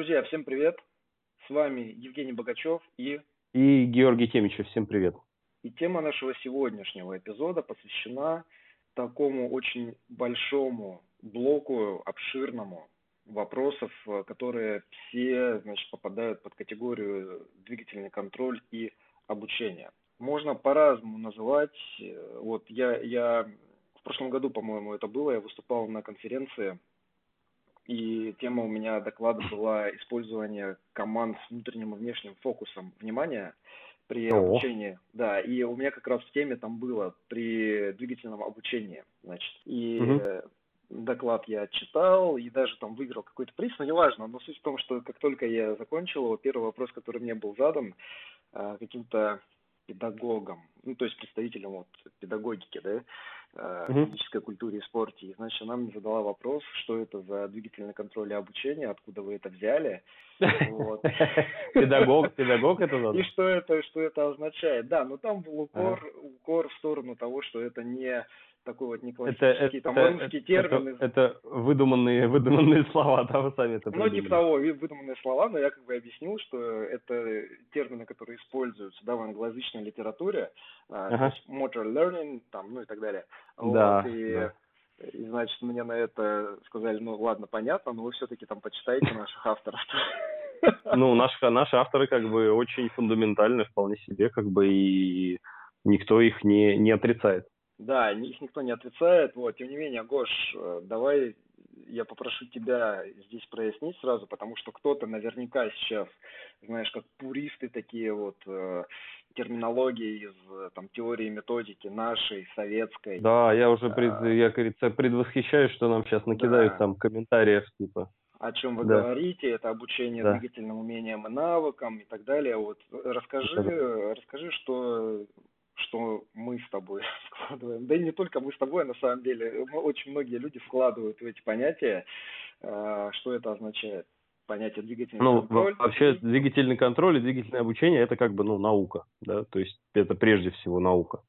Друзья, всем привет! С вами Евгений Богачев и... И Георгий Темичев. Всем привет! И тема нашего сегодняшнего эпизода посвящена такому очень большому блоку, обширному вопросов, которые все, значит, попадают под категорию двигательный контроль и обучение. Можно по-разному называть. Вот я, я в прошлом году, по-моему, это было, я выступал на конференции и тема у меня доклада была использование команд с внутренним и внешним фокусом внимания при О. обучении. Да, и у меня как раз в теме там было при двигательном обучении, значит. И угу. доклад я читал и даже там выиграл какой-то приз, но неважно. Но суть в том, что как только я закончил его, первый вопрос, который мне был задан э, каким-то педагогом, ну, то есть представителем вот педагогики, да, угу. физической культуре и спорте. И, значит, она мне задала вопрос, что это за двигательный контроль и обучение, откуда вы это взяли. Педагог, педагог это задал? И что это, что это означает. Да, но там был укор, укор в сторону того, что это не такой вот не классический, это, там это, русский термин. Это, это выдуманные, выдуманные слова, да, вы сами это Ну, типа того, выдуманные слова, но я как бы объяснил, что это термины, которые используются, да, в англоязычной литературе, а, ага. motor learning, там, ну и так далее. Да, вот, и, да. И, значит, мне на это сказали, ну, ладно, понятно, но вы все-таки там почитаете наших авторов. Ну, наши, наши авторы как бы очень фундаментальны вполне себе, как бы, и никто их не, не отрицает. Да, их никто не отрицает. Вот, тем не менее, Гош, э, давай я попрошу тебя здесь прояснить сразу, потому что кто-то наверняка сейчас, знаешь, как пуристы такие вот э, терминологии из там теории методики нашей советской. Да, я уже пред, а, я, говорится, предвосхищаюсь, что нам сейчас накидают да. там комментариев типа. О чем вы да. говорите, это обучение да. двигательным умениям и навыкам и так далее. Вот расскажи, это... расскажи, что что мы с тобой вкладываем. Да и не только мы с тобой, на самом деле. Очень многие люди вкладывают в эти понятия. А, что это означает? Понятие двигательный ну, контроль. Вообще двигательный контроль и двигательное обучение это как бы ну, наука. Да? То есть это прежде всего наука.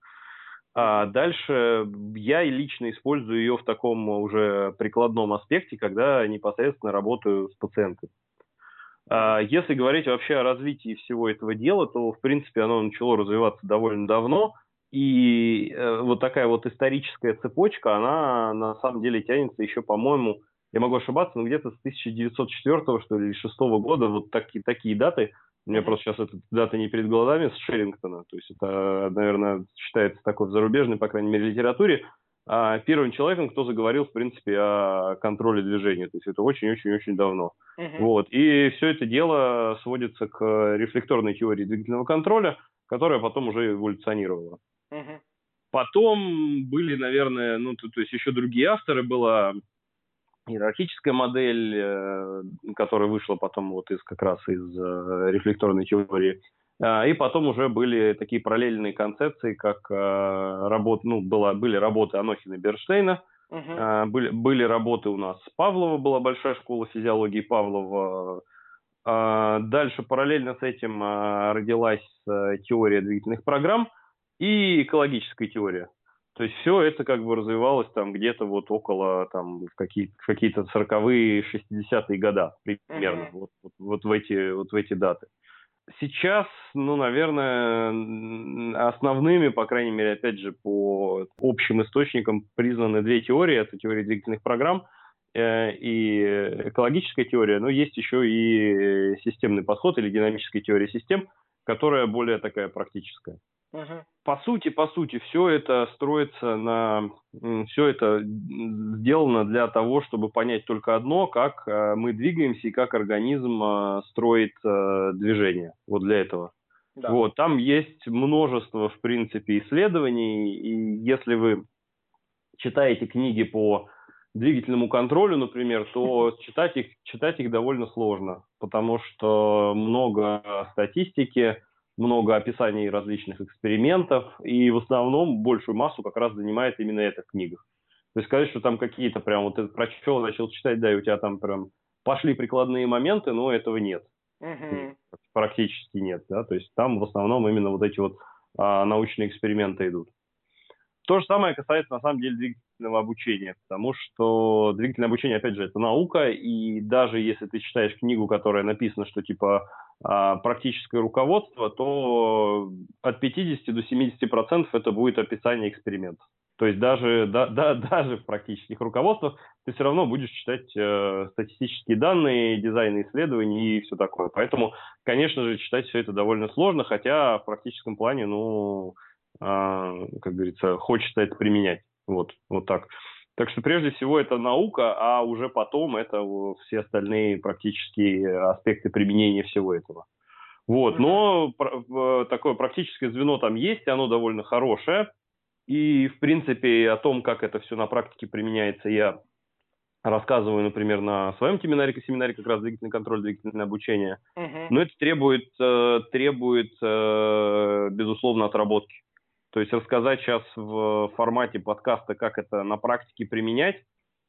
А дальше я лично использую ее в таком уже прикладном аспекте, когда непосредственно работаю с пациентами. А, если говорить вообще о развитии всего этого дела, то, в принципе, оно начало развиваться довольно давно, и э, вот такая вот историческая цепочка, она на самом деле тянется еще, по-моему, я могу ошибаться, но где-то с 1904 что ли, или 6 года, вот такие, такие даты, у меня просто сейчас эта дата не перед глазами, с Шерингтона, то есть это, наверное, считается такой в зарубежной, по крайней мере, литературе, первым человеком, кто заговорил, в принципе, о контроле движения. То есть это очень-очень-очень давно. Uh-huh. Вот. И все это дело сводится к рефлекторной теории двигательного контроля, которая потом уже эволюционировала. Uh-huh. Потом были, наверное, ну, то, то есть еще другие авторы, была иерархическая модель, э, которая вышла потом вот из как раз из э, рефлекторной теории. А, и потом уже были такие параллельные концепции, как а, работа, ну, была, были работы Анохина и Берштейна, uh-huh. были, были работы у нас Павлова, была большая школа физиологии Павлова. Дальше параллельно с этим родилась теория двигательных программ и экологическая теория. То есть все это как бы развивалось там где-то вот около там в какие, какие-то 40-е, 60-е года примерно, uh-huh. вот, вот, вот, в эти, вот в эти даты. Сейчас, ну, наверное, основными, по крайней мере, опять же, по общим источникам признаны две теории. Это теория двигательных программ э, и экологическая теория, но есть еще и системный подход или динамическая теория систем, которая более такая практическая. Угу. По сути, по сути, все это строится на, все это сделано для того, чтобы понять только одно, как э, мы двигаемся и как организм э, строит э, движение. Вот для этого. Да. Вот там есть множество, в принципе, исследований, и если вы читаете книги по двигательному контролю, например, то читать их, читать их довольно сложно, потому что много статистики, много описаний различных экспериментов, и в основном большую массу как раз занимает именно эта книга. То есть сказать, что там какие-то прям вот ты прочел, начал читать, да, и у тебя там прям пошли прикладные моменты, но этого нет. Uh-huh. Практически нет, да, то есть там в основном именно вот эти вот а, научные эксперименты идут. То же самое касается, на самом деле, двигательного обучения, потому что двигательное обучение, опять же, это наука, и даже если ты читаешь книгу, которая написана, что типа а, практическое руководство, то от 50 до 70 процентов это будет описание эксперимента. То есть даже, да, да, даже в практических руководствах ты все равно будешь читать э, статистические данные, дизайн исследований и все такое. Поэтому, конечно же, читать все это довольно сложно, хотя в практическом плане, ну, как говорится, хочется это применять. Вот, вот так. Так что прежде всего это наука, а уже потом это все остальные практические аспекты применения всего этого. Вот, но такое практическое звено там есть, оно довольно хорошее. И, в принципе, о том, как это все на практике применяется, я рассказываю, например, на своем семинаре, семинаре как раз двигательный контроль, двигательное обучение. Но это требует, э, требует, э, безусловно, отработки. То есть рассказать сейчас в формате подкаста, как это на практике применять,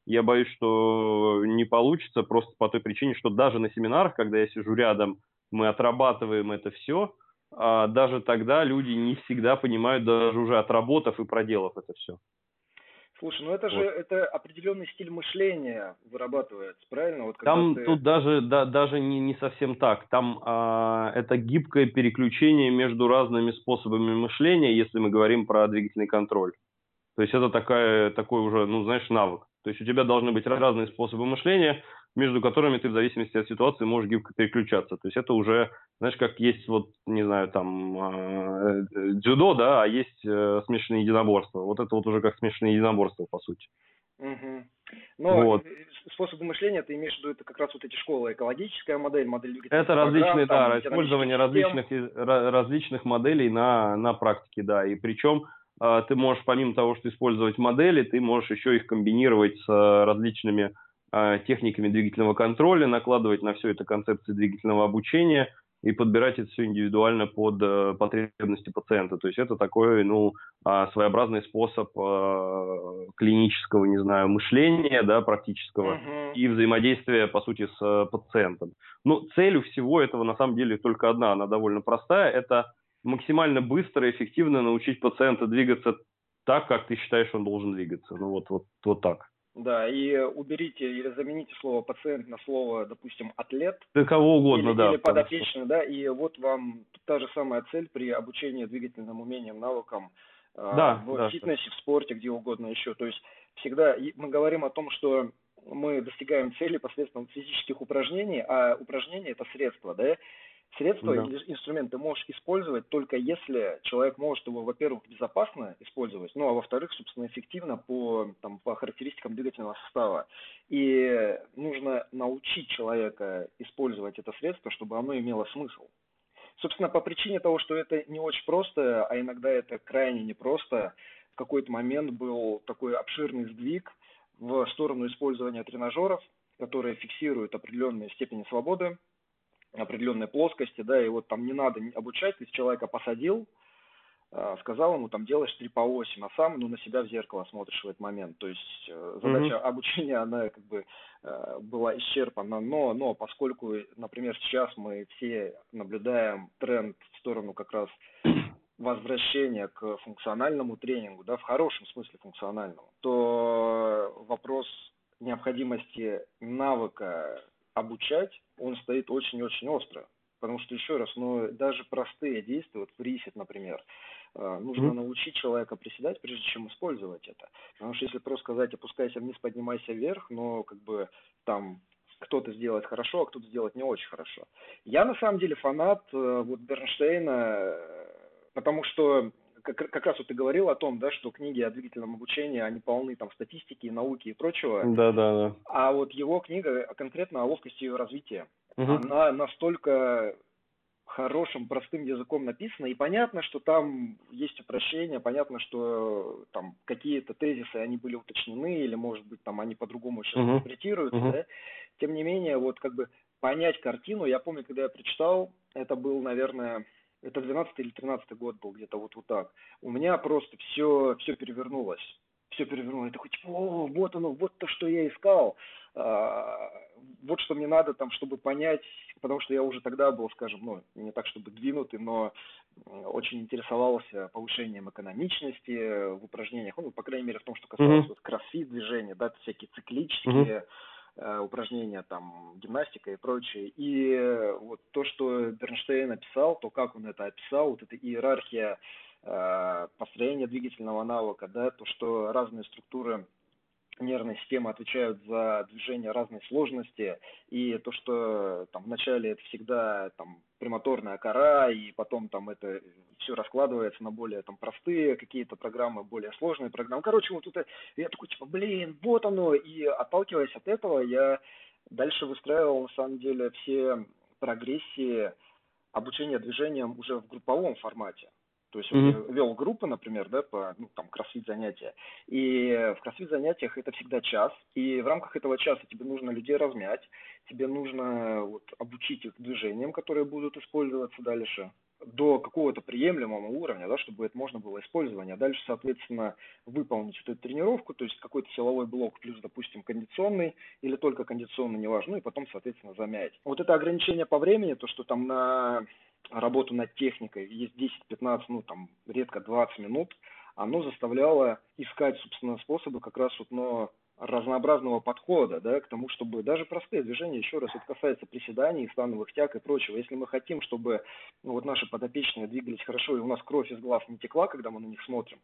я боюсь, что не получится просто по той причине, что даже на семинарах, когда я сижу рядом, мы отрабатываем это все, а даже тогда люди не всегда понимают, даже уже отработав и проделав это все. Слушай, ну это вот. же это определенный стиль мышления вырабатывается, правильно? Вот Там ты... тут даже да, даже не, не совсем так. Там а, это гибкое переключение между разными способами мышления, если мы говорим про двигательный контроль. То есть это такая, такой уже, ну знаешь, навык. То есть у тебя должны быть разные способы мышления, между которыми ты в зависимости от ситуации можешь гибко переключаться. То есть это уже, знаешь, как есть вот, не знаю, там э, дзюдо, да, а есть э, смешанные единоборства. Вот это вот уже как смешанные единоборства, по сути. Угу. Но вот. способы мышления, ты имеешь в виду, это как раз вот эти школы, экологическая модель, модель Это различные, да, использование различных, различных моделей на, на практике, да. И причем э, ты можешь, помимо того, что использовать модели, ты можешь еще их комбинировать с различными а, техниками двигательного контроля, накладывать на все это концепции двигательного обучения и подбирать это все индивидуально под э, потребности пациента. То есть это такой, ну, а, своеобразный способ э, клинического, не знаю, мышления, да, практического uh-huh. и взаимодействия, по сути, с э, пациентом. Но цель у всего этого на самом деле только одна, она довольно простая, это максимально быстро и эффективно научить пациента двигаться так, как ты считаешь, он должен двигаться. Ну вот, вот, вот так. Да, и уберите или замените слово пациент на слово, допустим, атлет. Да кого угодно, или, да. Или подопечный, да, и вот вам та же самая цель при обучении двигательным умениям, навыкам а, да, в да, фитнесе, в спорте, где угодно еще. То есть всегда мы говорим о том, что мы достигаем цели посредством физических упражнений, а упражнения это средство, да, Средства да. или инструмент ты можешь использовать только если человек может его, во-первых, безопасно использовать, ну а во-вторых, собственно, эффективно по, там, по характеристикам двигательного состава. И нужно научить человека использовать это средство, чтобы оно имело смысл. Собственно, по причине того, что это не очень просто, а иногда это крайне непросто, в какой-то момент был такой обширный сдвиг в сторону использования тренажеров, которые фиксируют определенные степени свободы определенной плоскости, да, и вот там не надо обучать, ты человека посадил, а, сказал ему там делаешь 3 по 8, а сам ну, на себя в зеркало смотришь в этот момент. То есть э, задача mm-hmm. обучения, она как бы э, была исчерпана, но, но поскольку, например, сейчас мы все наблюдаем тренд в сторону как раз возвращения к функциональному тренингу, да, в хорошем смысле функциональному, то вопрос необходимости навыка обучать, он стоит очень-очень остро. Потому что, еще раз, ну, даже простые действия, вот присед, например, э, нужно mm-hmm. научить человека приседать, прежде чем использовать это. Потому что если просто сказать, опускайся вниз, поднимайся вверх, но как бы там кто-то сделает хорошо, а кто-то сделает не очень хорошо. Я на самом деле фанат э, вот Бернштейна, потому что как, как раз вот ты говорил о том, да, что книги о двигательном обучении, они полны там статистики, науки и прочего. Да, да, да. А вот его книга конкретно о ловкости ее развития. Угу. Она настолько хорошим, простым языком написана, и понятно, что там есть упрощения, понятно, что там какие-то тезисы, они были уточнены, или, может быть, там они по-другому сейчас uh-huh. интерпретируются, uh-huh. да. Тем не менее, вот как бы понять картину, я помню, когда я прочитал, это был, наверное, это 12 или 13 год был, где-то вот, вот так. У меня просто все, все перевернулось. Все перевернулось. Я такой, типа, о, вот оно, вот то, что я искал. а, вот что мне надо там, чтобы понять, потому что я уже тогда был, скажем, ну, не так чтобы двинутый, но очень интересовался повышением экономичности в упражнениях, ну, по крайней мере, в том, что касалось mm-hmm. вот кроссфит движения, да, всякие циклические mm-hmm. Упражнения, там, гимнастика и прочее. И вот то, что Бернштейн описал, то, как он это описал, вот эта иерархия э, построения двигательного навыка, да, то, что разные структуры нервной системы отвечают за движение разной сложности, и то, что там вначале это всегда там премоторная кора, и потом там это все раскладывается на более там простые какие-то программы, более сложные программы. Короче, вот тут я такой, типа, блин, вот оно, и отталкиваясь от этого, я дальше выстраивал, на самом деле, все прогрессии обучения движением уже в групповом формате. То есть mm-hmm. вел группы, например, да, по ну, там кроссфит занятия. И в кроссфит занятиях это всегда час. И в рамках этого часа тебе нужно людей размять, тебе нужно вот, обучить их движениям, которые будут использоваться дальше до какого-то приемлемого уровня, да, чтобы это можно было использовать. А дальше, соответственно, выполнить эту тренировку, то есть какой-то силовой блок плюс, допустим, кондиционный или только кондиционный, неважно, ну и потом, соответственно, замять. Вот это ограничение по времени, то, что там на работу над техникой, есть 10-15, ну там редко 20 минут, оно заставляло искать, собственно, способы как раз вот, но разнообразного подхода, да, к тому, чтобы даже простые движения, еще раз, это касается приседаний, становых тяг и прочего. Если мы хотим, чтобы ну, вот наши подопечные двигались хорошо, и у нас кровь из глаз не текла, когда мы на них смотрим,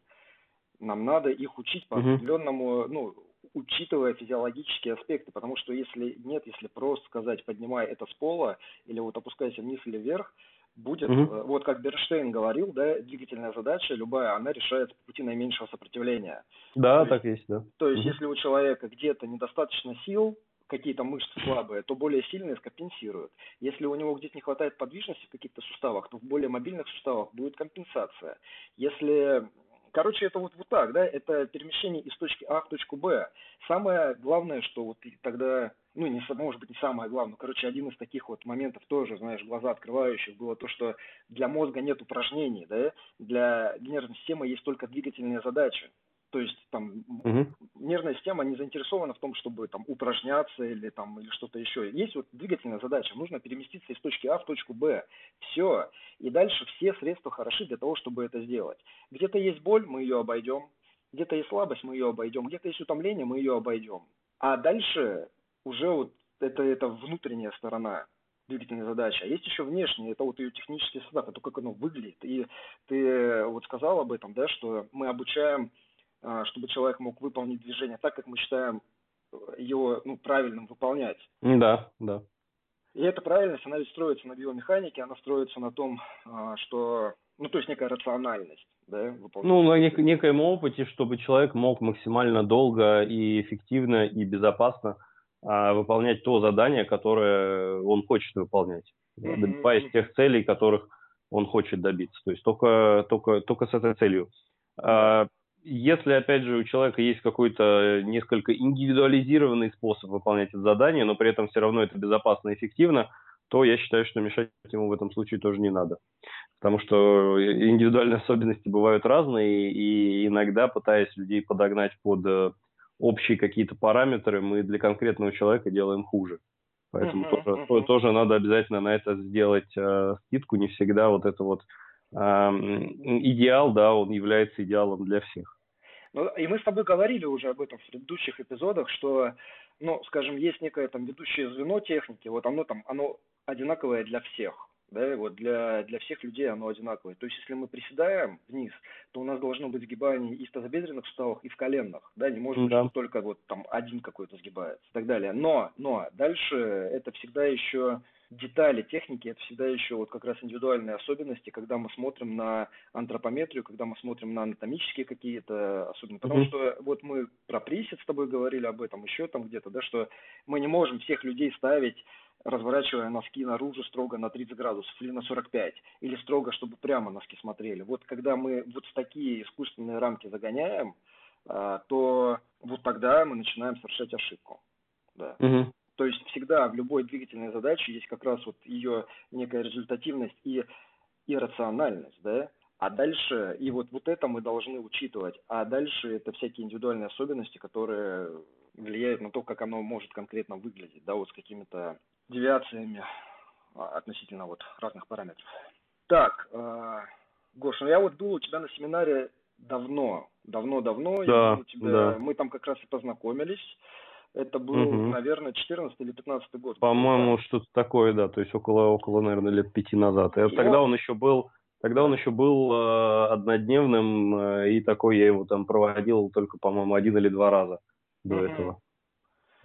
нам надо их учить по определенному, ну, учитывая физиологические аспекты, потому что если нет, если просто сказать, поднимай это с пола, или вот опускайся вниз или вверх, будет, угу. вот как Берштейн говорил, да, двигательная задача любая, она решается по пути наименьшего сопротивления. Да, то так есть, да. То есть, угу. если у человека где-то недостаточно сил, какие-то мышцы слабые, то более сильные скомпенсируют. Если у него где-то не хватает подвижности в каких-то суставах, то в более мобильных суставах будет компенсация. Если Короче, это вот, вот так, да, это перемещение из точки А в точку Б. Самое главное, что вот тогда, ну, не, может быть, не самое главное, короче, один из таких вот моментов тоже, знаешь, глаза открывающих, было то, что для мозга нет упражнений, да, для нервной системы есть только двигательные задачи. То есть там угу. нервная система не заинтересована в том, чтобы там упражняться или там или что-то еще. Есть вот двигательная задача, нужно переместиться из точки А в точку Б. Все. И дальше все средства хороши для того, чтобы это сделать. Где-то есть боль, мы ее обойдем. Где-то есть слабость, мы ее обойдем. Где-то есть утомление, мы ее обойдем. А дальше уже вот это, это внутренняя сторона двигательной задачи. А есть еще внешняя, это вот ее технический состав, это как оно выглядит. И ты вот сказал об этом, да, что мы обучаем а, чтобы человек мог выполнить движение так, как мы считаем э, его ну, правильным выполнять. Да, да. И эта правильность, она ведь строится на биомеханике, она строится на том, а, что, ну, то есть некая рациональность, да, Ну, на нек- некоем опыте, чтобы человек мог максимально долго и эффективно и безопасно а, выполнять то задание, которое он хочет выполнять, mm-hmm. добиваясь тех целей, которых он хочет добиться. То есть только, только, только с этой целью. А, если, опять же, у человека есть какой-то несколько индивидуализированный способ выполнять это задание, но при этом все равно это безопасно и эффективно, то я считаю, что мешать ему в этом случае тоже не надо. Потому что индивидуальные особенности бывают разные, и иногда, пытаясь людей подогнать под э, общие какие-то параметры, мы для конкретного человека делаем хуже. Поэтому uh-huh, тоже, uh-huh. тоже надо обязательно на это сделать э, скидку. Не всегда вот это вот идеал, да, он является идеалом для всех. Ну, и мы с тобой говорили уже об этом в предыдущих эпизодах, что, ну, скажем, есть некое там ведущее звено техники, вот оно там, оно одинаковое для всех, да, вот для, для всех людей оно одинаковое. То есть, если мы приседаем вниз, то у нас должно быть сгибание и в тазобедренных суставах, и в коленных, да, не может да. быть, что только вот там один какой-то сгибается и так далее. Но, но дальше это всегда еще детали техники это всегда еще вот как раз индивидуальные особенности, когда мы смотрим на антропометрию, когда мы смотрим на анатомические какие-то особенности. Потому mm-hmm. что вот мы про присед с тобой говорили об этом, еще там где-то, да, что мы не можем всех людей ставить разворачивая носки наружу строго на 30 градусов или на 45, или строго, чтобы прямо носки смотрели. Вот когда мы вот в такие искусственные рамки загоняем, а, то вот тогда мы начинаем совершать ошибку. Да. Угу. То есть всегда в любой двигательной задаче есть как раз вот ее некая результативность и иррациональность, да, а дальше, и вот, вот это мы должны учитывать, а дальше это всякие индивидуальные особенности, которые влияет на то, как оно может конкретно выглядеть, да, вот с какими-то девиациями а, относительно вот разных параметров. Так, э, Гош, ну я вот был у тебя на семинаре давно, давно-давно, да, у тебя, да. мы там как раз и познакомились. Это был, угу. наверное, 14 или 15 год. По-моему, да. что-то такое, да, то есть около, около, наверное, лет пяти назад. И, тогда он еще был, тогда он еще был э, однодневным, э, и такой я его там проводил только, по-моему, один или два раза до угу. этого.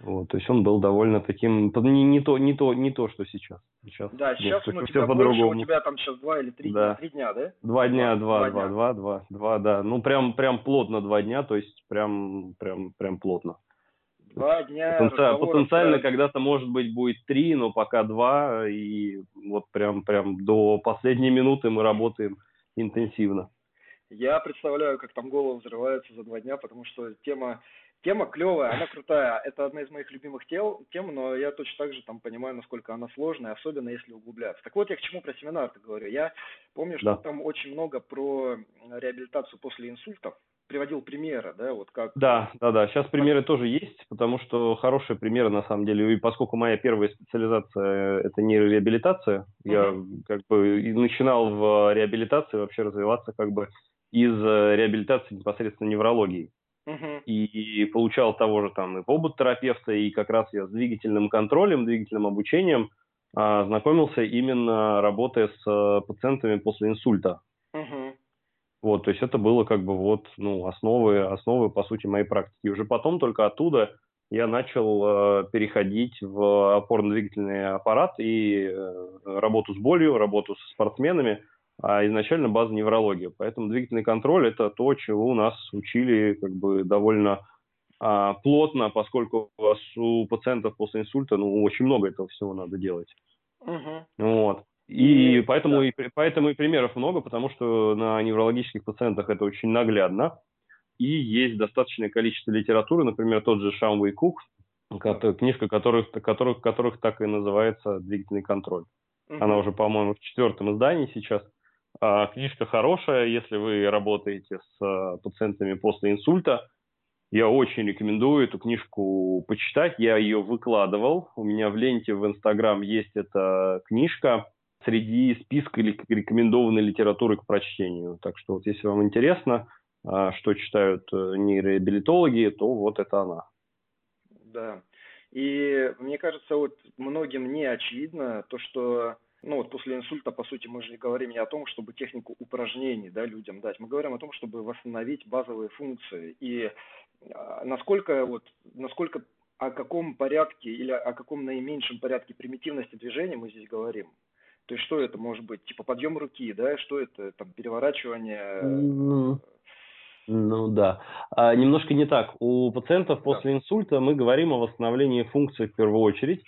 Вот, то есть он был довольно таким, не, не то, не то, не то, что сейчас. сейчас да, сейчас он у тебя больше, у тебя там сейчас два или три да. дня, три дня, да? Два дня, два, два, два, два, два, да. Ну прям, прям плотно два дня, то есть прям, прям, прям плотно. Два дня. Потенциально, потенциально когда-то может быть будет три, но пока два, и вот прям, прям до последней минуты мы работаем интенсивно. Я представляю, как там голову взрывается за два дня, потому что тема Тема клевая, она крутая. Это одна из моих любимых тел, тем, но я точно так же там понимаю, насколько она сложная, особенно если углубляться. Так вот, я к чему про семинар говорю. Я помню, что да. там очень много про реабилитацию после инсультов. Приводил примеры, да, вот как... Да, да, да. Сейчас примеры тоже есть, потому что хорошие примеры, на самом деле. И поскольку моя первая специализация – это нейрореабилитация, uh-huh. я как бы начинал в реабилитации вообще развиваться как бы из э, реабилитации непосредственно неврологии uh-huh. и, получал того же там и терапевта, и как раз я с двигательным контролем, двигательным обучением а, знакомился именно работая с а, пациентами после инсульта. Uh-huh. Вот, то есть это было как бы вот, ну, основы, основы, по сути, моей практики. И уже потом только оттуда я начал э, переходить в опорно-двигательный аппарат и э, работу с болью, работу со спортсменами – а изначально база неврология. Поэтому двигательный контроль – это то, чего у нас учили как бы довольно а, плотно, поскольку у, вас, у пациентов после инсульта ну, очень много этого всего надо делать. Угу. Вот. И, и поэтому, да. и поэтому и примеров много, потому что на неврологических пациентах это очень наглядно. И есть достаточное количество литературы, например, тот же Шамвей Кук, книжка которых, которых, которых так и называется «Двигательный контроль». Угу. Она уже, по-моему, в четвертом издании сейчас. А, книжка хорошая, если вы работаете с а, пациентами после инсульта. Я очень рекомендую эту книжку почитать. Я ее выкладывал. У меня в ленте в Инстаграм есть эта книжка среди списка рекомендованной литературы к прочтению. Так что вот если вам интересно, а, что читают э, нейрореабилитологи, то вот это она. Да. И мне кажется, вот многим не очевидно то, что ну вот после инсульта, по сути, мы же говорим не о том, чтобы технику упражнений да, людям дать, мы говорим о том, чтобы восстановить базовые функции. И а, насколько, вот, насколько о каком порядке или о каком наименьшем порядке примитивности движения мы здесь говорим? То есть что это может быть? Типа подъем руки, да? Что это? Там переворачивание? Ну, ну да. А, немножко не так. У пациентов после да. инсульта мы говорим о восстановлении функций в первую очередь.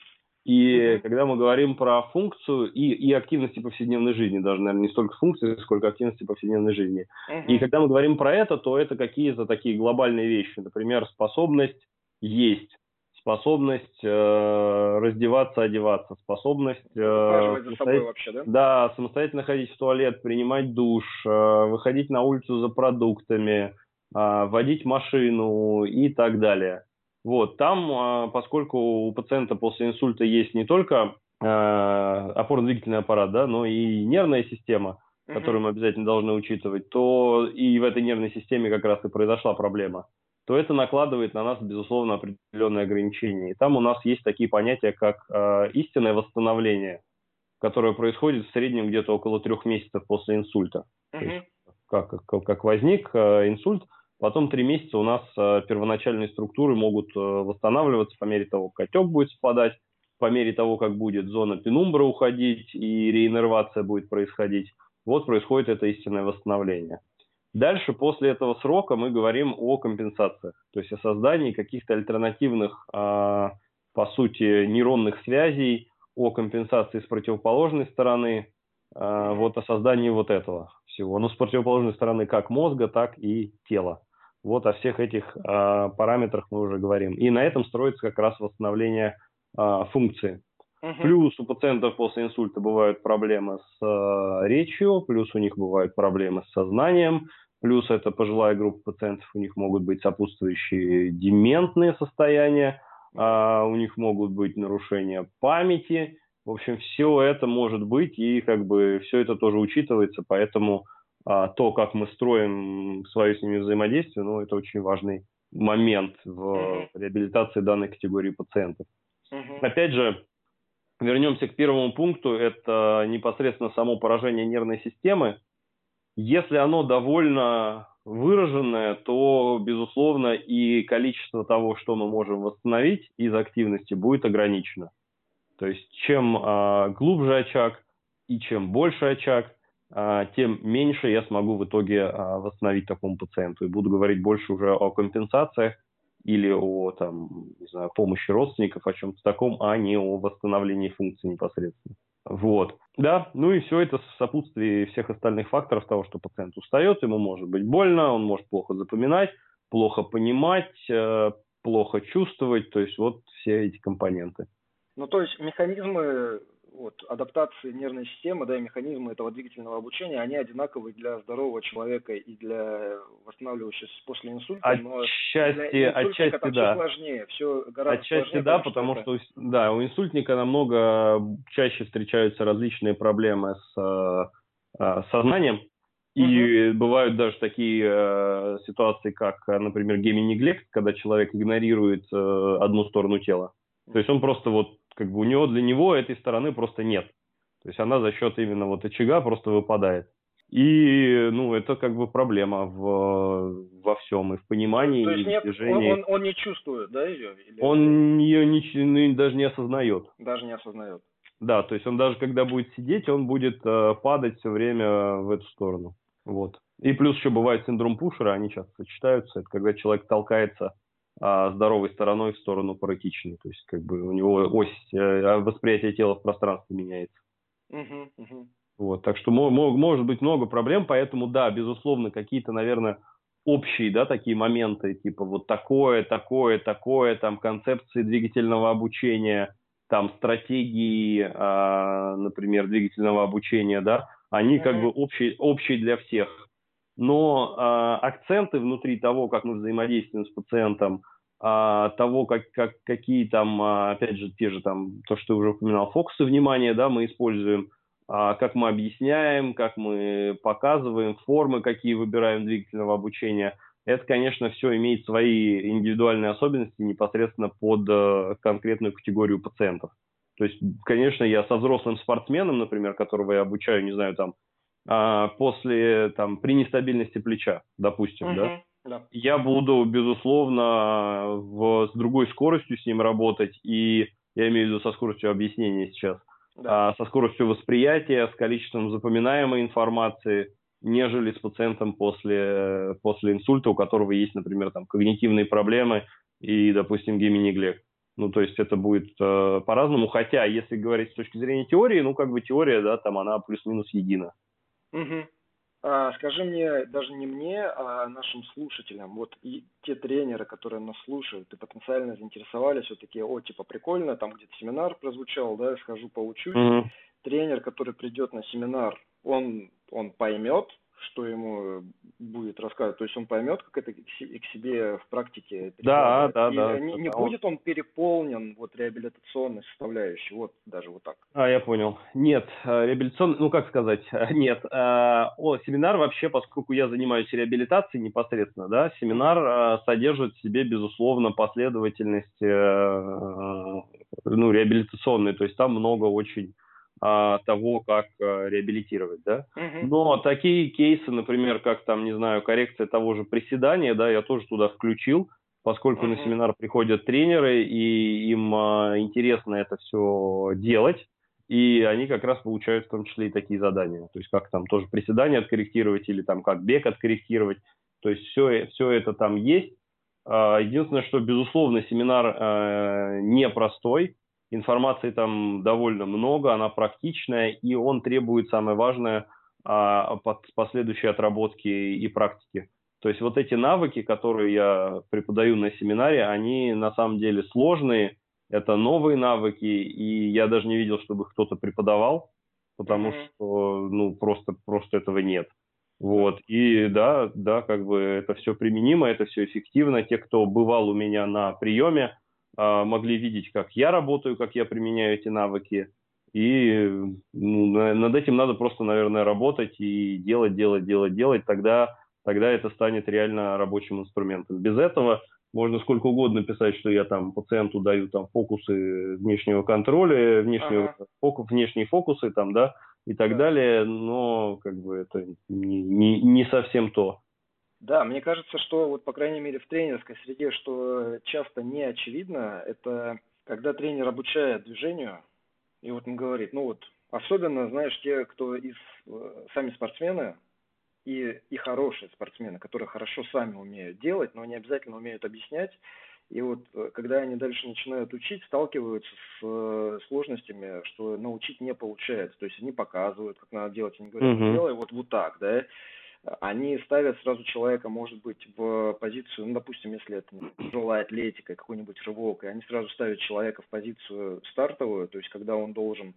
И когда мы говорим про функцию и, и активности повседневной жизни, даже, наверное, не столько функции, сколько активности повседневной жизни. Mm-hmm. И когда мы говорим про это, то это какие-то такие глобальные вещи. Например, способность есть, способность э, раздеваться, одеваться, способность... Э, за собой вообще, да? Да, самостоятельно ходить в туалет, принимать душ, э, выходить на улицу за продуктами, э, водить машину и так далее. Вот, там, а, поскольку у пациента после инсульта есть не только э, опорно-двигательный аппарат, да, но и нервная система, которую мы обязательно должны учитывать, то и в этой нервной системе как раз и произошла проблема, то это накладывает на нас, безусловно, определенные ограничения. И там у нас есть такие понятия, как э, истинное восстановление, которое происходит в среднем где-то около трех месяцев после инсульта. Uh-huh. То есть, как, как, как возник э, инсульт, Потом три месяца у нас э, первоначальные структуры могут э, восстанавливаться по мере того, как отек будет спадать, по мере того, как будет зона пенумбра уходить и реиннервация будет происходить. Вот происходит это истинное восстановление. Дальше, после этого срока, мы говорим о компенсациях, то есть о создании каких-то альтернативных, э, по сути, нейронных связей, о компенсации с противоположной стороны, вот о создании вот этого всего. Но с противоположной стороны как мозга, так и тела. Вот о всех этих э, параметрах мы уже говорим. И на этом строится как раз восстановление э, функции. Угу. Плюс у пациентов после инсульта бывают проблемы с э, речью, плюс у них бывают проблемы с сознанием, Плюс это пожилая группа пациентов, у них могут быть сопутствующие дементные состояния, а, у них могут быть нарушения памяти. В общем, все это может быть, и как бы все это тоже учитывается, поэтому то, как мы строим свое с ними взаимодействие, ну, это очень важный момент в реабилитации данной категории пациентов. Uh-huh. Опять же, вернемся к первому пункту, это непосредственно само поражение нервной системы. Если оно довольно выраженное, то, безусловно, и количество того, что мы можем восстановить из активности, будет ограничено. То есть, чем э, глубже очаг и чем больше очаг, тем меньше я смогу в итоге э, восстановить такому пациенту. И буду говорить больше уже о компенсациях или о там, не знаю, помощи родственников, о чем-то таком, а не о восстановлении функций непосредственно. Вот. Да, ну и все это в сопутствии всех остальных факторов того, что пациент устает, ему может быть больно, он может плохо запоминать, плохо понимать, э, плохо чувствовать, то есть вот все эти компоненты. Ну, то есть механизмы вот, адаптации нервной системы, да, и механизмы этого двигательного обучения, они одинаковые для здорового человека и для восстанавливающегося после инсульта, отчасти, но для отчасти, да. все сложнее, все гораздо отчасти сложнее. да, потому что, что да, у инсультника намного чаще встречаются различные проблемы с э, сознанием, и угу. бывают даже такие э, ситуации, как, например, геминеглект, когда человек игнорирует э, одну сторону тела. То есть он просто вот как бы у него для него этой стороны просто нет. То есть она за счет именно вот очага просто выпадает. И, ну, это как бы проблема в, во всем, и в понимании, То есть и нет, в движении. Он, он, он не чувствует, да, ее? Или... Он ее не, ну, даже не осознает. Даже не осознает. Да, то есть он даже когда будет сидеть, он будет э, падать все время в эту сторону. Вот. И плюс еще бывает синдром Пушера, они часто сочетаются. Это когда человек толкается здоровой стороной в сторону паратичной. То есть как бы у него ось э, восприятия тела в пространстве меняется. Угу, угу. Вот, так что может быть много проблем, поэтому да, безусловно, какие-то, наверное, общие, да, такие моменты, типа вот такое, такое, такое, там концепции двигательного обучения, там стратегии, э, например, двигательного обучения, да, они как бы общие, общие для всех но э, акценты внутри того, как мы взаимодействуем с пациентом, э, того, как, как, какие там, э, опять же, те же там, то, что ты уже упоминал, фокусы внимания, да, мы используем, э, как мы объясняем, как мы показываем, формы, какие выбираем двигательного обучения, это, конечно, все имеет свои индивидуальные особенности непосредственно под э, конкретную категорию пациентов. То есть, конечно, я со взрослым спортсменом, например, которого я обучаю, не знаю, там, а, после, там, при нестабильности плеча, допустим, uh-huh. да, да, я буду, безусловно, в, с другой скоростью с ним работать, и я имею в виду со скоростью объяснения сейчас, да. а, со скоростью восприятия, с количеством запоминаемой информации, нежели с пациентом после, после инсульта, у которого есть, например, там, когнитивные проблемы и, допустим, геминеглект. Ну, то есть это будет э, по-разному, хотя, если говорить с точки зрения теории, ну, как бы теория, да, там она плюс-минус едина. Угу. А, скажи мне, даже не мне, а нашим слушателям, вот и те тренеры, которые нас слушают и потенциально заинтересовались, вот такие, о, типа, прикольно, там где-то семинар прозвучал, да, схожу поучусь. Угу. Тренер, который придет на семинар, он, он поймет, что ему будет рассказывать. То есть он поймет, как это к себе в практике. Да, да, и да. Не, не будет он переполнен вот реабилитационной составляющей, вот даже вот так. А, я понял. Нет, э, реабилитационный, ну как сказать, нет. Э, о, семинар вообще, поскольку я занимаюсь реабилитацией непосредственно, да, семинар э, содержит в себе, безусловно, последовательность ну, реабилитационной, то есть там много очень того, как а, реабилитировать, да. Uh-huh. Но такие кейсы, например, как там, не знаю, коррекция того же приседания, да, я тоже туда включил, поскольку uh-huh. на семинар приходят тренеры, и им а, интересно это все делать, и они как раз получают в том числе и такие задания. То есть как там тоже приседания откорректировать или там как бег откорректировать. То есть все, все это там есть. А, единственное, что, безусловно, семинар э, непростой, информации там довольно много, она практичная, и он требует, самое важное, а, последующей отработки и практики. То есть вот эти навыки, которые я преподаю на семинаре, они на самом деле сложные, это новые навыки, и я даже не видел, чтобы кто-то преподавал, потому mm-hmm. что ну просто просто этого нет. Вот, и да, да, как бы это все применимо, это все эффективно. Те, кто бывал у меня на приеме, могли видеть, как я работаю, как я применяю эти навыки. И ну, над этим надо просто, наверное, работать и делать, делать, делать, делать. Тогда, тогда это станет реально рабочим инструментом. Без этого можно сколько угодно писать, что я там пациенту даю там фокусы внешнего контроля, внешнего, ага. фокус, внешние фокусы там, да, и так да. далее, но как бы это не, не, не совсем то. Да, мне кажется, что вот, по крайней мере, в тренерской среде, что часто не очевидно, это когда тренер обучает движению, и вот он говорит, ну вот, особенно, знаешь, те, кто из, э, сами спортсмены, и, и хорошие спортсмены, которые хорошо сами умеют делать, но не обязательно умеют объяснять, и вот э, когда они дальше начинают учить, сталкиваются с э, сложностями, что научить не получается. То есть они показывают, как надо делать, они говорят, uh-huh. делай вот, вот так, да. Они ставят сразу человека, может быть, в позицию, ну, допустим, если это тяжелая атлетика, какой-нибудь рывок, и они сразу ставят человека в позицию стартовую, то есть когда он должен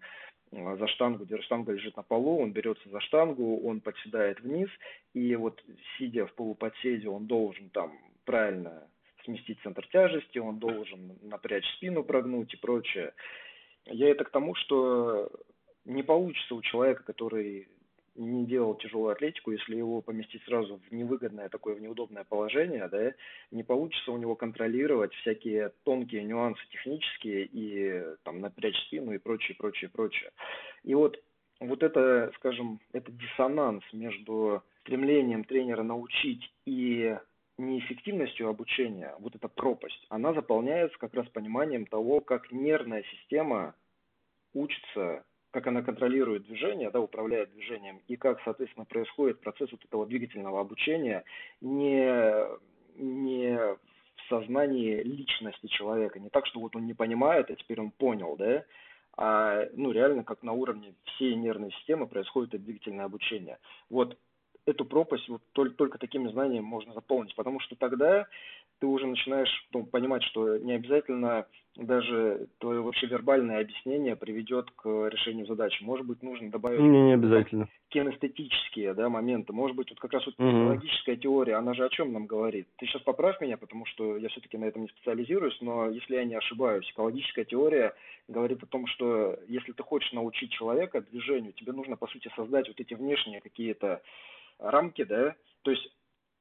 э, за штангу, где штанга лежит на полу, он берется за штангу, он подседает вниз, и вот сидя в полуподседе, он должен там правильно сместить центр тяжести, он должен напрячь спину, прогнуть и прочее. Я это к тому, что не получится у человека, который не делал тяжелую атлетику, если его поместить сразу в невыгодное такое, в неудобное положение, да, не получится у него контролировать всякие тонкие нюансы технические и там напрячь спину и прочее, прочее, прочее. И вот вот это, скажем, это диссонанс между стремлением тренера научить и неэффективностью обучения, вот эта пропасть, она заполняется как раз пониманием того, как нервная система учится, как она контролирует движение, да, управляет движением, и как, соответственно, происходит процесс вот этого двигательного обучения не, не в сознании личности человека, не так, что вот он не понимает, а теперь он понял, да, а ну реально как на уровне всей нервной системы происходит это двигательное обучение. Вот эту пропасть вот только, только такими знаниями можно заполнить, потому что тогда ты уже начинаешь ну, понимать, что не обязательно даже твое вообще вербальное объяснение приведет к решению задачи. Может быть, нужно добавить не, не обязательно. кинестетические да, моменты. Может быть, вот как раз вот угу. логическая теория, она же о чем нам говорит? Ты сейчас поправь меня, потому что я все-таки на этом не специализируюсь, но если я не ошибаюсь, экологическая теория говорит о том, что если ты хочешь научить человека движению, тебе нужно, по сути, создать вот эти внешние какие-то рамки, да, то есть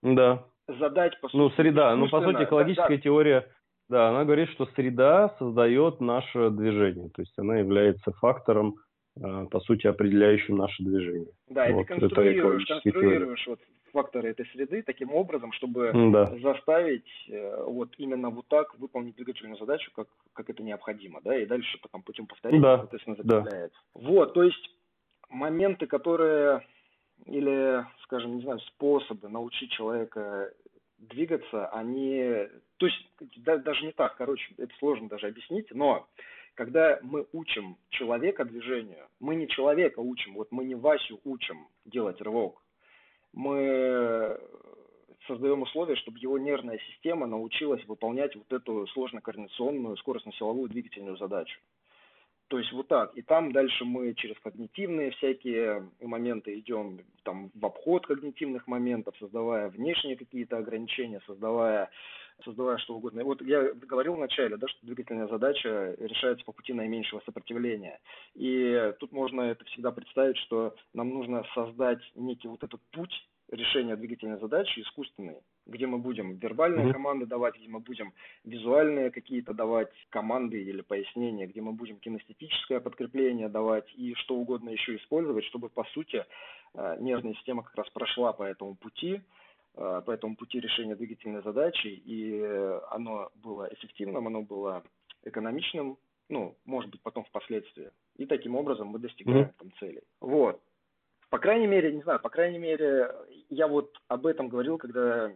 да. задать по сути. Ну, среда, ну по сути экологическая да, теория, да, она говорит, что среда создает наше движение, то есть она является фактором, э, по сути, определяющим наше движение. Да, вот, и ты конструируешь, конструируешь вот факторы этой среды таким образом, чтобы да. заставить э, вот именно вот так выполнить двигательную задачу, как, как это необходимо, да, и дальше потом путем повторения, да. соответственно, закрепляется. Да. Вот, то есть моменты, которые или, скажем, не знаю, способы научить человека двигаться, они, то есть да, даже не так, короче, это сложно даже объяснить, но когда мы учим человека движению, мы не человека учим, вот мы не Васю учим делать рывок, мы создаем условия, чтобы его нервная система научилась выполнять вот эту сложно-координационную скоростно-силовую двигательную задачу. То есть вот так. И там дальше мы через когнитивные всякие моменты идем там, в обход когнитивных моментов, создавая внешние какие-то ограничения, создавая, создавая что угодно. И вот я говорил вначале, да, что двигательная задача решается по пути наименьшего сопротивления. И тут можно это всегда представить, что нам нужно создать некий вот этот путь решения двигательной задачи искусственный, где мы будем вербальные mm-hmm. команды давать, где мы будем визуальные какие-то давать команды или пояснения, где мы будем кинестетическое подкрепление давать и что угодно еще использовать, чтобы по сути э, нервная система как раз прошла по этому пути, э, по этому пути решения двигательной задачи, и оно было эффективным, оно было экономичным, ну, может быть, потом впоследствии. И таким образом мы достигаем mm-hmm. там целей. Вот. По крайней мере, не знаю, по крайней мере, я вот об этом говорил, когда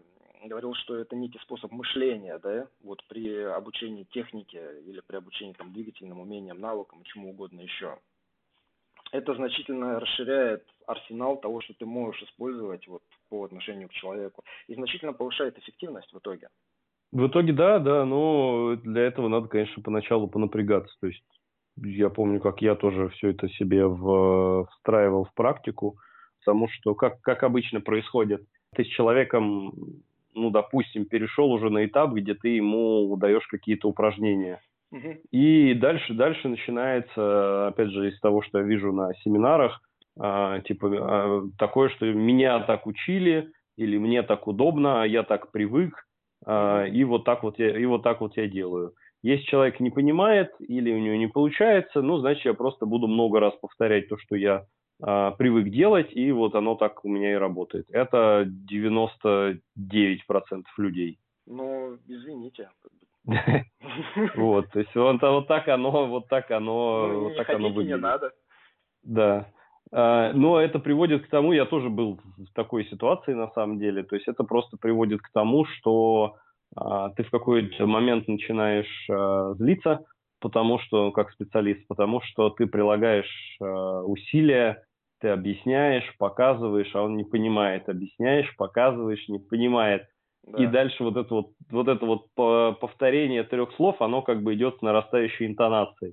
говорил, что это некий способ мышления, да, вот при обучении технике или при обучении там двигательным умениям, навыкам чему угодно еще. Это значительно расширяет арсенал того, что ты можешь использовать вот по отношению к человеку, и значительно повышает эффективность в итоге. В итоге да, да, но для этого надо, конечно, поначалу понапрягаться. То есть я помню, как я тоже все это себе в, встраивал в практику. потому что, как, как обычно происходит, ты с человеком, ну, допустим, перешел уже на этап, где ты ему даешь какие-то упражнения. И дальше, дальше начинается, опять же, из того, что я вижу на семинарах, а, типа а, такое, что меня так учили, или мне так удобно, я так привык, а, и вот так вот я, и вот так вот я делаю. Если человек не понимает или у него не получается, ну, значит, я просто буду много раз повторять то, что я а, привык делать, и вот оно так у меня и работает. Это 99% людей. Ну, извините. Вот, то есть вот, так оно, вот так оно, ну, вот так оно выглядит. не надо. Да. А, но это приводит к тому, я тоже был в такой ситуации на самом деле, то есть это просто приводит к тому, что а, ты в какой-то момент начинаешь злиться, потому что, как специалист, потому что ты прилагаешь усилия, ты объясняешь, показываешь, а он не понимает, объясняешь, показываешь, не понимает. Да. И дальше вот это вот, вот это вот повторение трех слов, оно как бы идет с нарастающей интонацией.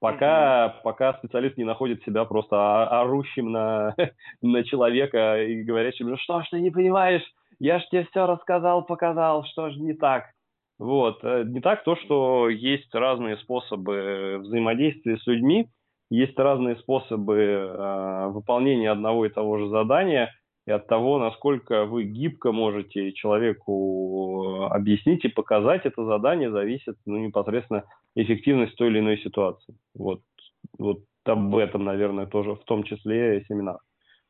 Пока, угу. пока специалист не находит себя просто орущим на, на человека и говорящим, ну что ж ты не понимаешь, я ж тебе все рассказал, показал, что же не так. Вот. Э, не так то, что есть разные способы взаимодействия с людьми, есть разные способы э, выполнения одного и того же задания, и от того, насколько вы гибко можете человеку объяснить и показать это задание, зависит ну, непосредственно эффективность той или иной ситуации. Вот, вот об этом, наверное, тоже в том числе семинар.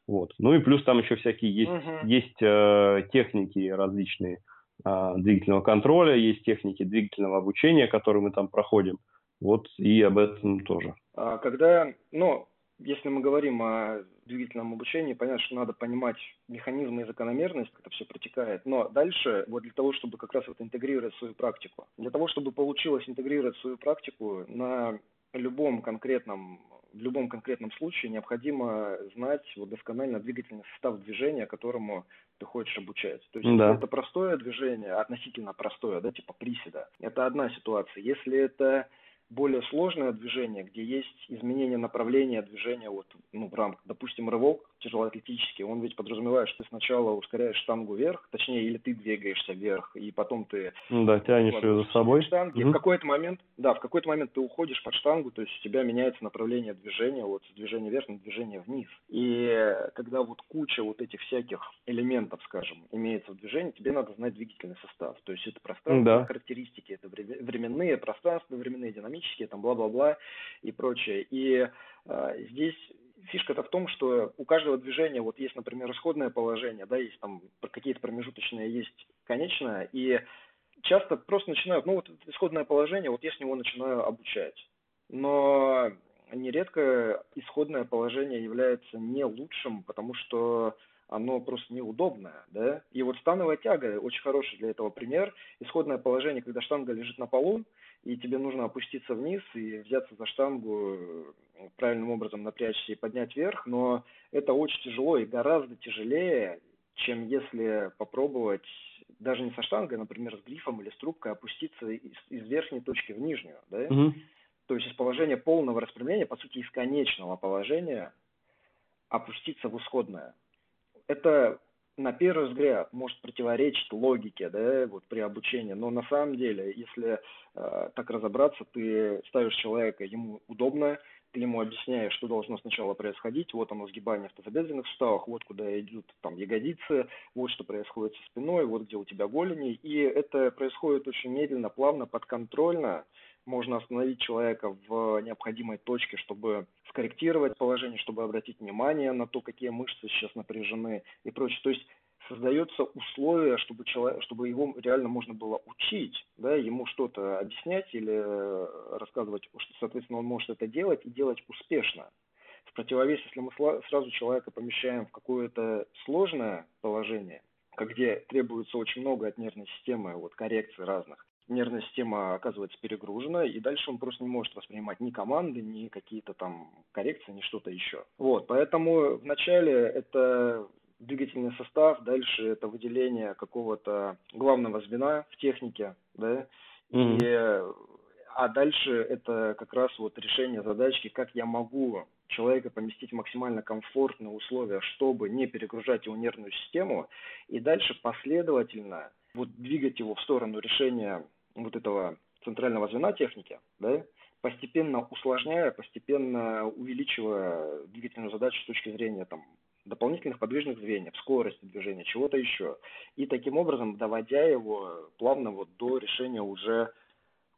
Вот. Ну и плюс там еще всякие есть, uh-huh. есть э, техники различные э, двигательного контроля, есть техники двигательного обучения, которые мы там проходим. Вот и об этом тоже. А когда, ну, если мы говорим о двигательном обучении, понятно, что надо понимать механизмы и закономерность, как это все протекает. Но дальше, вот для того, чтобы как раз это интегрировать свою практику, для того, чтобы получилось интегрировать свою практику на любом конкретном в любом конкретном случае необходимо знать вот досконально двигательный состав движения, которому ты хочешь обучать. То есть, да. если это простое движение, относительно простое, да, типа приседа, это одна ситуация. Если это более сложное движение, где есть изменение направления движения вот, ну, в рамках, допустим, рывок тяжелоатлетический, он ведь подразумевает, что ты сначала ускоряешь штангу вверх, точнее, или ты двигаешься вверх, и потом ты... Ну да, тянешь ее за собой. Штанги. Угу. В какой-то момент, да, в какой-то момент ты уходишь под штангу, то есть у тебя меняется направление движения, вот с движения вверх на движение вниз. И когда вот куча вот этих всяких элементов, скажем, имеется в движении, тебе надо знать двигательный состав. То есть это пространственные да. характеристики, это временные, пространственные, временные, динамические, там бла-бла-бла и прочее. И э, здесь фишка-то в том, что у каждого движения вот есть, например, исходное положение, да, есть там какие-то промежуточные, есть конечное, и часто просто начинают, ну вот исходное положение, вот я с него начинаю обучать. Но нередко исходное положение является не лучшим, потому что оно просто неудобное, да. И вот становая тяга очень хороший для этого пример. Исходное положение, когда штанга лежит на полу, и тебе нужно опуститься вниз и взяться за штангу, э, правильным образом напрячься и поднять вверх, но это очень тяжело и гораздо тяжелее, чем если попробовать даже не со штангой, например, с грифом или с трубкой опуститься из, из верхней точки в нижнюю, да? Угу. То есть из положения полного распрямления, по сути, из конечного положения опуститься в исходное. Это на первый взгляд может противоречить логике, да, вот при обучении, но на самом деле, если э, так разобраться, ты ставишь человека, ему удобно, ты ему объясняешь, что должно сначала происходить, вот оно сгибание в тазобедренных суставах, вот куда идут там ягодицы, вот что происходит со спиной, вот где у тебя голени, и это происходит очень медленно, плавно, подконтрольно, можно остановить человека в необходимой точке, чтобы скорректировать положение, чтобы обратить внимание на то, какие мышцы сейчас напряжены и прочее. То есть создается условие, чтобы, человек, чтобы его реально можно было учить, да, ему что-то объяснять или рассказывать, что, соответственно, он может это делать и делать успешно. В противовес, если мы сразу человека помещаем в какое-то сложное положение, где требуется очень много от нервной системы, вот коррекций разных, нервная система оказывается перегружена, и дальше он просто не может воспринимать ни команды, ни какие-то там коррекции, ни что-то еще. Вот, поэтому вначале это двигательный состав, дальше это выделение какого-то главного звена в технике, да, mm-hmm. и а дальше это как раз вот решение задачки, как я могу человека поместить в максимально комфортные условия, чтобы не перегружать его нервную систему, и дальше последовательно вот двигать его в сторону решения вот этого центрального звена техники, да, постепенно усложняя, постепенно увеличивая двигательную задачу с точки зрения там, дополнительных подвижных звеньев, скорости движения, чего-то еще. И таким образом доводя его плавно вот до решения уже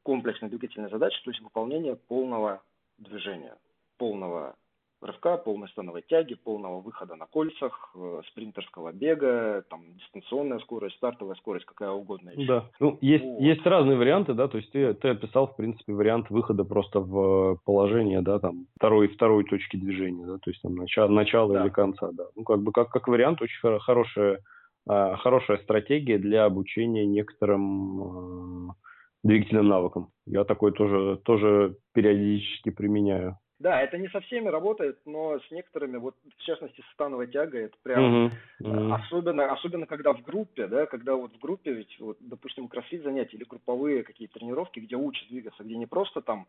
комплексной двигательной задачи, то есть выполнения полного движения, полного рывка, полной становой тяги, полного выхода на кольцах, э, спринтерского бега, там, дистанционная скорость, стартовая скорость, какая угодно еще. Да, ну, есть, вот. есть разные варианты, да, то есть ты, ты описал, в принципе, вариант выхода просто в положение, да, там, второй, второй точки движения, да, то есть там начало, начало да. или конца, да. Ну, как бы, как, как вариант, очень хорошая, а, хорошая стратегия для обучения некоторым а, двигательным навыкам. Я такой тоже, тоже периодически применяю. Да, это не со всеми работает, но с некоторыми, вот в частности, с становой тягой, это прям uh-huh, uh-huh. особенно, особенно когда в группе, да, когда вот в группе, ведь, вот, допустим, кроссфит занятия или групповые какие-то тренировки, где учат двигаться, где не просто там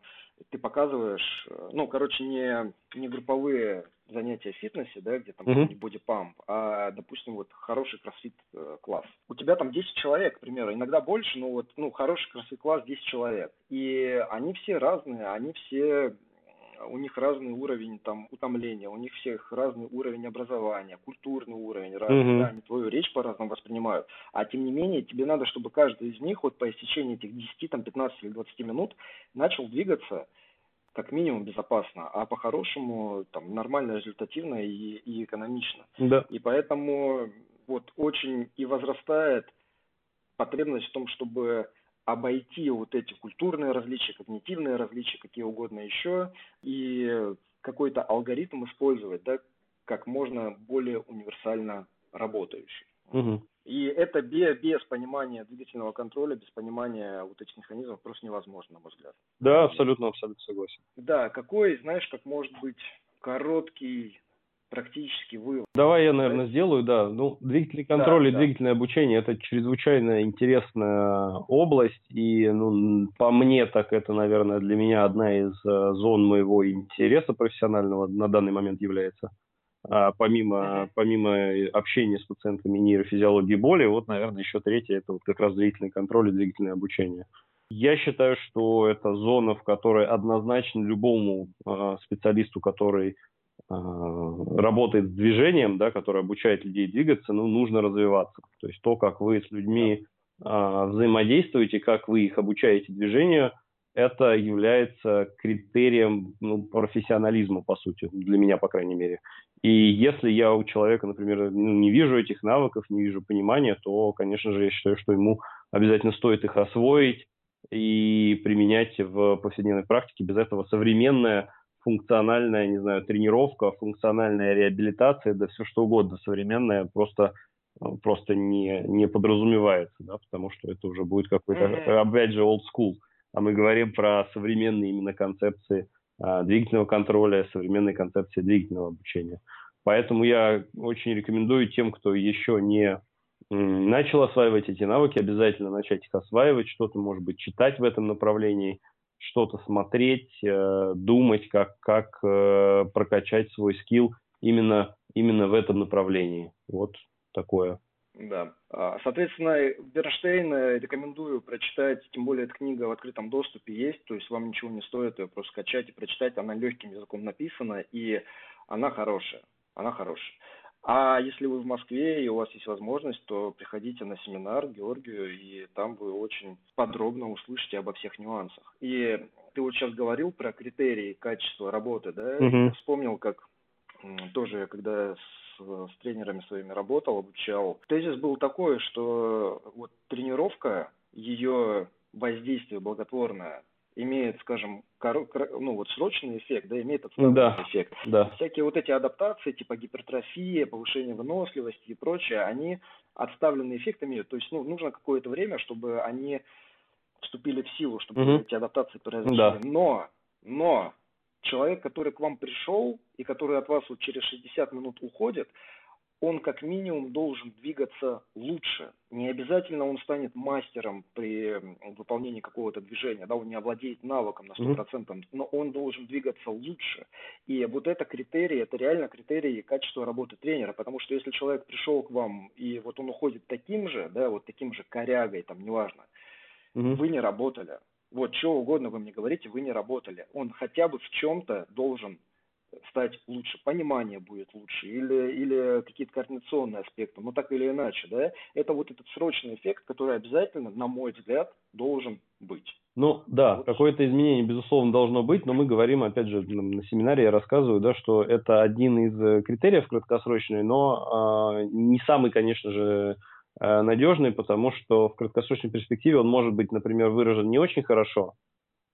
ты показываешь, э, ну, короче, не, не групповые занятия в фитнесе, да, где там uh-huh. не бодипамп, а, допустим, вот хороший кроссфит э, класс. У тебя там 10 человек, к примеру, иногда больше, но вот, ну, хороший кроссфит класс 10 человек. И они все разные, они все у них разный уровень там утомления, у них всех разный уровень образования, культурный уровень разный, mm-hmm. да, они твою речь по-разному воспринимают. А тем не менее, тебе надо, чтобы каждый из них вот по истечении этих 10, там, 15 или 20 минут начал двигаться как минимум безопасно, а по-хорошему там нормально, результативно и, и экономично. Да. И поэтому вот очень и возрастает потребность в том, чтобы обойти вот эти культурные различия, когнитивные различия, какие угодно еще, и какой-то алгоритм использовать, да, как можно более универсально работающий. Угу. И это без, без понимания двигательного контроля, без понимания вот этих механизмов просто невозможно, на мой взгляд. Да, абсолютно, абсолютно согласен. Да, какой, знаешь, как может быть короткий практически вывод. Давай я, наверное, сделаю, да. Ну, двигательный контроль да, и да. двигательное обучение – это чрезвычайно интересная область, и, ну, по мне, так это, наверное, для меня одна из э, зон моего интереса профессионального на данный момент является. А помимо, помимо общения с пациентами нейрофизиологии боли, вот, наверное, еще третье – это вот как раз двигательный контроль и двигательное обучение. Я считаю, что это зона, в которой однозначно любому э, специалисту, который работает с движением, да, который обучает людей двигаться, ну, нужно развиваться. То есть то, как вы с людьми а, взаимодействуете, как вы их обучаете движению, это является критерием ну, профессионализма, по сути, для меня, по крайней мере. И если я у человека, например, ну, не вижу этих навыков, не вижу понимания, то, конечно же, я считаю, что ему обязательно стоит их освоить и применять в повседневной практике. Без этого современная функциональная, не знаю, тренировка, функциональная реабилитация, да все что угодно современное просто просто не, не подразумевается, да, потому что это уже будет какой-то, mm-hmm. опять же, old school. А мы говорим про современные именно концепции а, двигательного контроля, современные концепции двигательного обучения. Поэтому я очень рекомендую тем, кто еще не начал осваивать эти навыки, обязательно начать их осваивать, что-то, может быть, читать в этом направлении, что-то смотреть, э, думать, как, как э, прокачать свой скилл именно, именно в этом направлении. Вот такое. Да. А, соответственно, Бернштейн рекомендую прочитать, тем более эта книга в открытом доступе есть, то есть вам ничего не стоит ее просто скачать и прочитать, она легким языком написана, и она хорошая, она хорошая. А если вы в Москве и у вас есть возможность, то приходите на семинар к Георгию, и там вы очень подробно услышите обо всех нюансах. И ты вот сейчас говорил про критерии качества работы, да? Угу. Вспомнил, как тоже, когда с, с тренерами своими работал, обучал. Тезис был такой, что вот тренировка, ее воздействие благотворное имеет, скажем, ну вот срочный эффект, да, имеет отставной да, эффект. Да. Всякие вот эти адаптации, типа гипертрофия, повышение выносливости и прочее, они отставленный эффект имеют. То есть, ну, нужно какое-то время, чтобы они вступили в силу, чтобы угу. эти адаптации произошли. Да. Но, но человек, который к вам пришел и который от вас вот через 60 минут уходит, он как минимум должен двигаться лучше. Не обязательно он станет мастером при выполнении какого-то движения, да, он не овладеет навыком на 100%, mm-hmm. но он должен двигаться лучше. И вот это критерий, это реально критерий качества работы тренера, потому что если человек пришел к вам, и вот он уходит таким же, да, вот таким же корягой, там, неважно, mm-hmm. вы не работали. Вот, что угодно вы мне говорите, вы не работали. Он хотя бы в чем-то должен стать лучше, понимание будет лучше, или, или какие-то координационные аспекты, но так или иначе, да, это вот этот срочный эффект, который обязательно, на мой взгляд, должен быть. Ну да, вот. какое-то изменение, безусловно, должно быть, но мы говорим, опять же, на семинаре я рассказываю, да, что это один из э, критериев краткосрочный, но э, не самый, конечно же, э, надежный, потому что в краткосрочной перспективе он может быть, например, выражен не очень хорошо,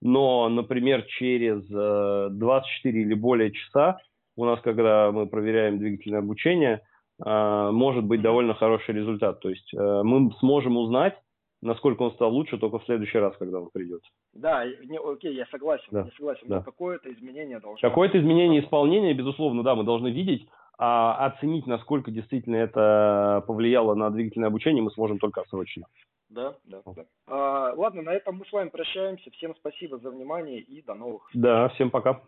но, например, через 24 э, или более часа у нас, когда мы проверяем двигательное обучение, э, может быть довольно хороший результат. То есть э, мы сможем узнать, насколько он стал лучше только в следующий раз, когда он придет. Да, не, окей, я согласен, да. я согласен, да. но какое-то изменение должно Какое-то изменение исполнения, безусловно, да, мы должны видеть, а оценить, насколько действительно это повлияло на двигательное обучение, мы сможем только отсрочно. Да, да, да. А, ладно, на этом мы с вами прощаемся. Всем спасибо за внимание и до новых. Да, всем пока.